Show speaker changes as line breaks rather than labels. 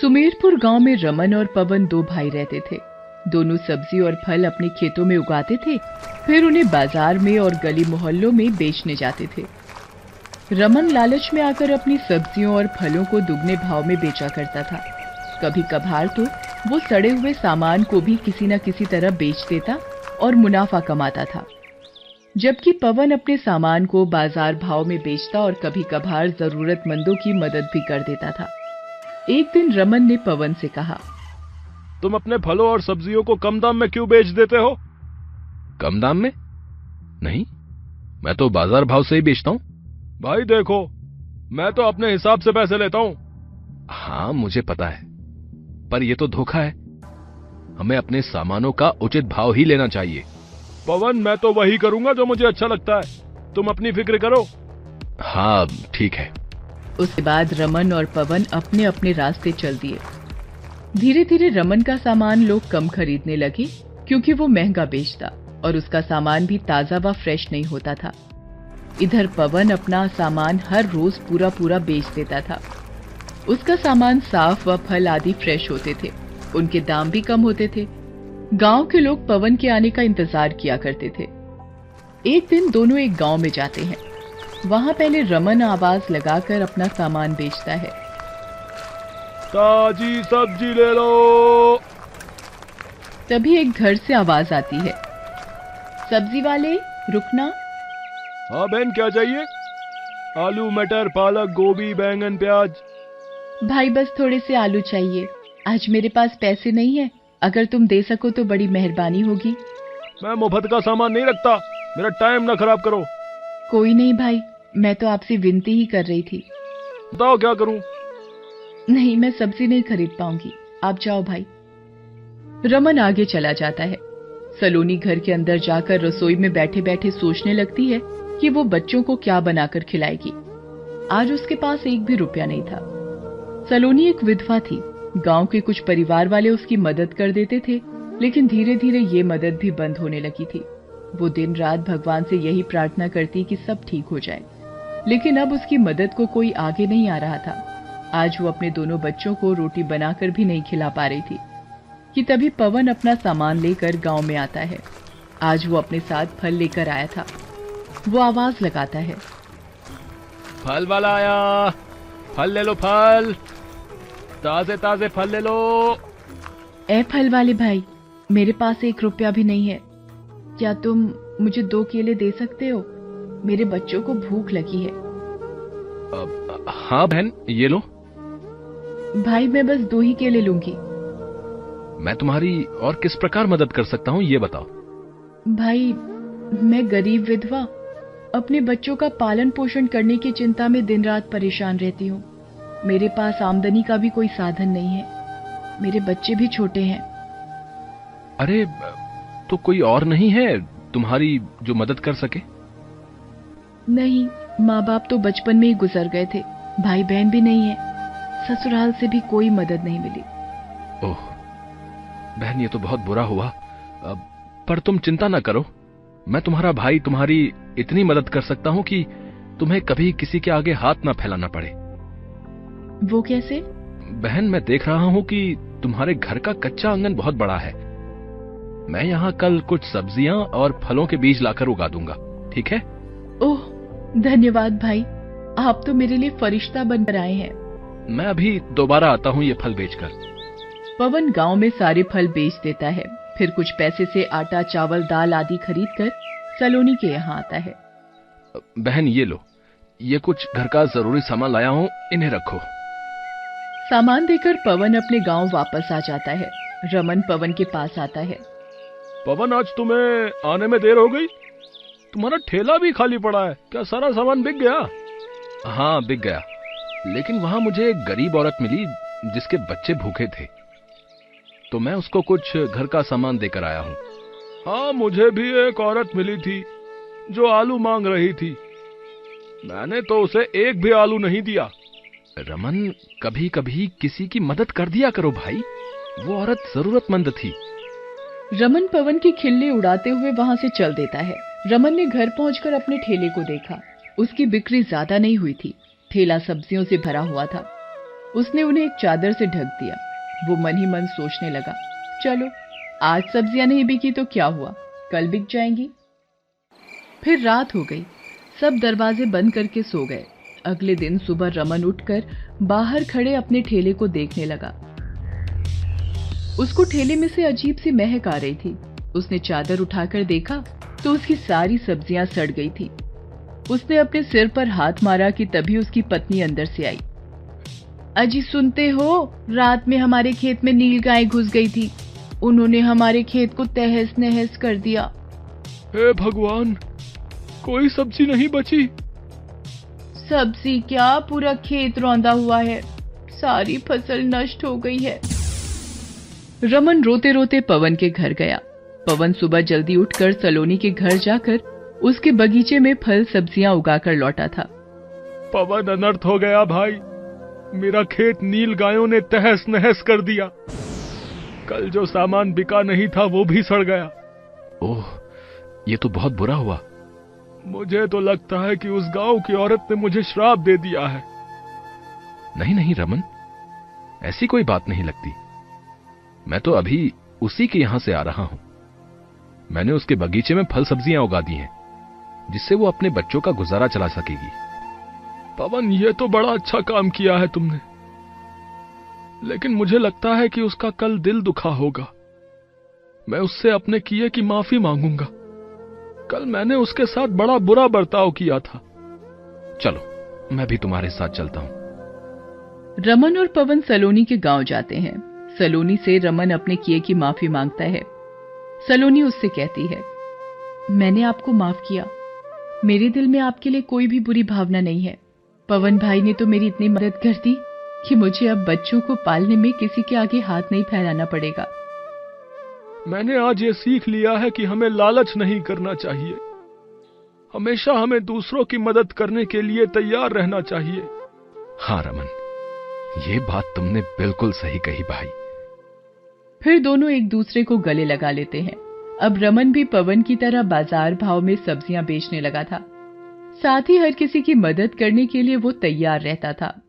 सुमेरपुर गाँव में रमन और पवन दो भाई रहते थे। दोनों सब्ज़ी और फल अपने खेतों में उगाते थे, फिर उन्हें बाज़ार में और गली मोहल्लों में बेचने जाते थे। रमन लालच में आकर अपनी सब्जियों और फलों को दुगने भाव में बेचा करता था। कभी कभार तो वो सड़े हुए सामान को भी किसी न किसी तरह बेच देता और मुनाफा कमाता था। जबकि पवन अपने सामान को बाज़ार भाव में बेचता और कभी कभार जरूरतमंदों की मदद भी कर देता था। एक दिन रमन ने पवन से कहा
तुम अपने फलों और सब्जियों को कम दाम में क्यों बेच देते हो?
कम दाम में? नहीं मैं तो बाज़ार भाव से ही बेचता हूँ।
भाई देखो मैं तो अपने हिसाब से पैसे लेता हूँ।
हाँ मुझे पता है पर यह तो धोखा है। हमें अपने सामानों का उचित भाव ही लेना चाहिए।
पवन मैं तो वही करूँगा जो मुझे अच्छा लगता है। तुम अपनी फ़िक्र करो।
हाँ ठीक है।
उसके बाद रमन और पवन अपने अपने रास्ते चल दिए। धीरे धीरे रमन का सामान लोग कम खरीदने लगे, क्योंकि वो महँगा बेचता और उसका सामान भी ताज़ा व फ्रेश नहीं होता था। इधर पवन अपना सामान हर रोज पूरा पूरा बेच देता था। उसका सामान साफ़ व फल आदि फ्रेश होते थे, उनके दाम भी कम होते थे। गाँव के लोग पवन के आने का इंतज़ार किया करते थे। एक दिन दोनों एक गाँव में जाते हैं। वहाँ पहले रमन आवाज़ लगाकर अपना सामान बेचता है।
ताजी सब्ज़ी ले लो।
तभी एक घर से आवाज़ आती है। सब्ज़ी वाले रुकना।
हाँ बहन क्या चाहिए? आलू मटर पालक गोभी बैंगन प्याज।
भाई बस थोड़े से आलू चाहिए। आज मेरे पास पैसे नहीं है। अगर तुम दे सको तो बड़ी मेहरबानी होगी।
मैं मुफ़्त का सामान नहीं रखता। मेरा टाइम ना खराब करो।
कोई नहीं भाई। मैं तो आपसे विनती ही कर रही थी।
बताओ क्या करूँ?
नहीं मैं सब्ज़ी नहीं खरीद पाऊँगी। आप जाओ भाई। रमन आगे चला जाता है। सलोनी घर के अंदर जाकर रसोई में बैठे बैठे सोचने लगती है कि वो बच्चों को क्या बनाकर खिलाएगी। आज उसके पास एक भी रुपया नहीं था। सलोनी एक विधवा थी। गाँव के कुछ परिवार वाले उसकी मदद कर देते थे लेकिन धीरे धीरे ये मदद भी बंद होने लगी थी। वो दिन रात भगवान से यही प्रार्थना करती कि सब ठीक हो जाए। लेकिन अब उसकी मदद को कोई आगे नहीं आ रहा था। आज वो अपने दोनों बच्चों को रोटी बनाकर भी नहीं खिला पा रही थी कि तभी पवन अपना सामान लेकर गाँव में आता है। आज वो अपने साथ फल लेकर आया था। वो आवाज़ लगाता है।
फल वाला आया। फल ले लो फल। ताजे ताजे फल ले लो।
ए फल वाले भाई मेरे पास एक रुपया भी नहीं है। क्या तुम मुझे दो केले दे सकते हो? मेरे बच्चों को भूख लगी है।
अब, हाँ बहन ये लो।
भाई मैं बस दो ही केले लूँगी।
मैं तुम्हारी और किस प्रकार मदद कर सकता हूँ ये बताओ।
भाई मैं गरीब विधवा अपने बच्चों का पालन पोषण करने की चिंता में दिन रात परेशान रहती हूँ। मेरे पास आमदनी का भी कोई साधन नहीं है। मेरे बच्चे भी छोटे हैं।
अरे तो कोई और नहीं है तुम्हारी जो मदद कर सके?
नहीं माँ बाप तो बचपन में ही गुजर गए थे। भाई बहन भी नहीं है। ससुराल से भी कोई मदद नहीं मिली।
ओह बहन ये तो बहुत बुरा हुआ। पर तुम चिंता ना करो। मैं तुम्हारा भाई तुम्हारी इतनी मदद कर सकता हूँ कि तुम्हें कभी किसी के आगे हाथ ना फैलाना पड़े।
वो कैसे?
बहन मैं देख रहा हूँ कि तुम्हारे घर का कच्चा आँगन बहुत बड़ा है। मैं यहाँ कल कुछ सब्ज़ियाँ और फलों के बीज लाकर उगा दूँगा। ठीक है?
ओह धन्यवाद भाई आप तो मेरे लिए फरिश्ता बनकर आए हैं।
मैं अभी दोबारा आता हूँ ये फल बेचकर।
पवन गाँव में सारे फल बेच देता है फिर कुछ पैसे से आटा चावल दाल आदि खरीद कर सलोनी के यहाँ आता है।
बहन ये लो। ये कुछ घर का ज़रूरी सामान लाया हूँ इन्हें रखो।
सामान देकर पवन अपने गाँव वापस आ जाता है। रमन पवन के पास आता है।
पवन आज तुम्हें आने में देर हो गई? तुम्हारा ठेला भी खाली पड़ा है। क्या सारा सामान बिक गया?
हाँ बिक गया। लेकिन वहाँ मुझे एक गरीब औरत मिली जिसके बच्चे भूखे थे। तो मैं उसको कुछ घर का सामान देकर आया हूँ।
हाँ मुझे भी एक औरत मिली थी जो आलू मांग रही थी। मैंने तो उसे एक भी आलू नहीं दिया।
रमन कभी कभी किसी की मदद कर दिया करो भाई। वो औरत जरूरतमंद थी।
रमन पवन की खिल्ली उड़ाते हुए वहाँ से चल देता है। रमन ने घर पहुंचकर अपने ठेले को देखा। उसकी बिक्री ज़्यादा नहीं हुई थी। ठेला सब्जियों से भरा हुआ था। उसने उन्हें एक चादर से ढक दिया। वो मन ही मन सोचने लगा, चलो, आज सब्ज़ियाँ नहीं बिकी तो क्या हुआ? कल बिक जाएँगी। फिर रात हो गई। सब दरवाजे बंद करके सो गए। अगले दिन सुबह रमन उठकर बाहर खड़े अपने ठेले को देखने लगा। उसको ठेले में से अजीब सी महक आ रही थी। उसने चादर उठाकर देखा तो उसकी सारी सब्ज़ियाँ सड़ गई थी। उसने अपने सिर पर हाथ मारा कि तभी उसकी पत्नी अंदर से आई। अजी सुनते हो? रात में हमारे खेत में नील गाय घुस गई थी। उन्होंने हमारे खेत को तहस नहस कर दिया।
हे भगवान कोई सब्ज़ी नहीं बची।
सब्ज़ी क्या पूरा खेत रौंदा हुआ है? सारी फ़सल नष्ट हो गई है। रमन रोते रोते पवन के घर गया। पवन सुबह जल्दी उठकर सलोनी के घर जाकर उसके बगीचे में फल सब्ज़ियाँ उगाकर लौटा था।
पवन अनर्थ हो गया भाई। मेरा खेत नील गायों ने तहस नहस कर दिया। कल जो सामान बिका नहीं था वो भी सड़ गया।
ओह ये तो बहुत बुरा हुआ।
मुझे तो लगता है कि उस गाँव की औरत ने मुझे श्राप दे दिया है।
नहीं नहीं रमन ऐसी कोई बात नहीं लगती। मैं तो अभी उसी के यहाँ से आ रहा हूँ। मैंने उसके बगीचे में फल सब्ज़ियाँ उगा दी हैं, जिससे वो अपने बच्चों का गुजारा चला सकेगी।
पवन, ये तो बड़ा अच्छा काम किया है तुमने। लेकिन मुझे लगता है कि उसका कल दिल दुखा होगा। मैं उससे अपने किए की माफ़ी मांगूँगा। कल मैंने उसके साथ बड़ा बुरा बर्ताव किया था।
चलो, मैं भी तुम्हारे साथ चलता हूँ।
रमन और पवन सलोनी के गाँव जाते हैं। सलोनी से रमन अपने किए की माफ़ी माँगता है। सलोनी उससे कहती है मैंने आपको माफ़ किया। मेरे दिल में आपके लिए कोई भी बुरी भावना नहीं है। पवन भाई ने तो मेरी इतनी मदद कर दी कि मुझे अब बच्चों को पालने में किसी के आगे हाथ नहीं फैलाना पड़ेगा।
मैंने आज ये सीख लिया है कि हमें लालच नहीं करना चाहिए। हमेशा हमें दूसरों की मदद करने के लिए तैयार रहना चाहिए।
हाँ रमन ये बात तुमने बिल्कुल सही कही भाई।
फिर दोनों एक दूसरे को गले लगा लेते हैं। अब रमन भी पवन की तरह बाज़ार भाव में सब्ज़ियाँ बेचने लगा था। साथ ही हर किसी की मदद करने के लिए वो तैयार रहता था।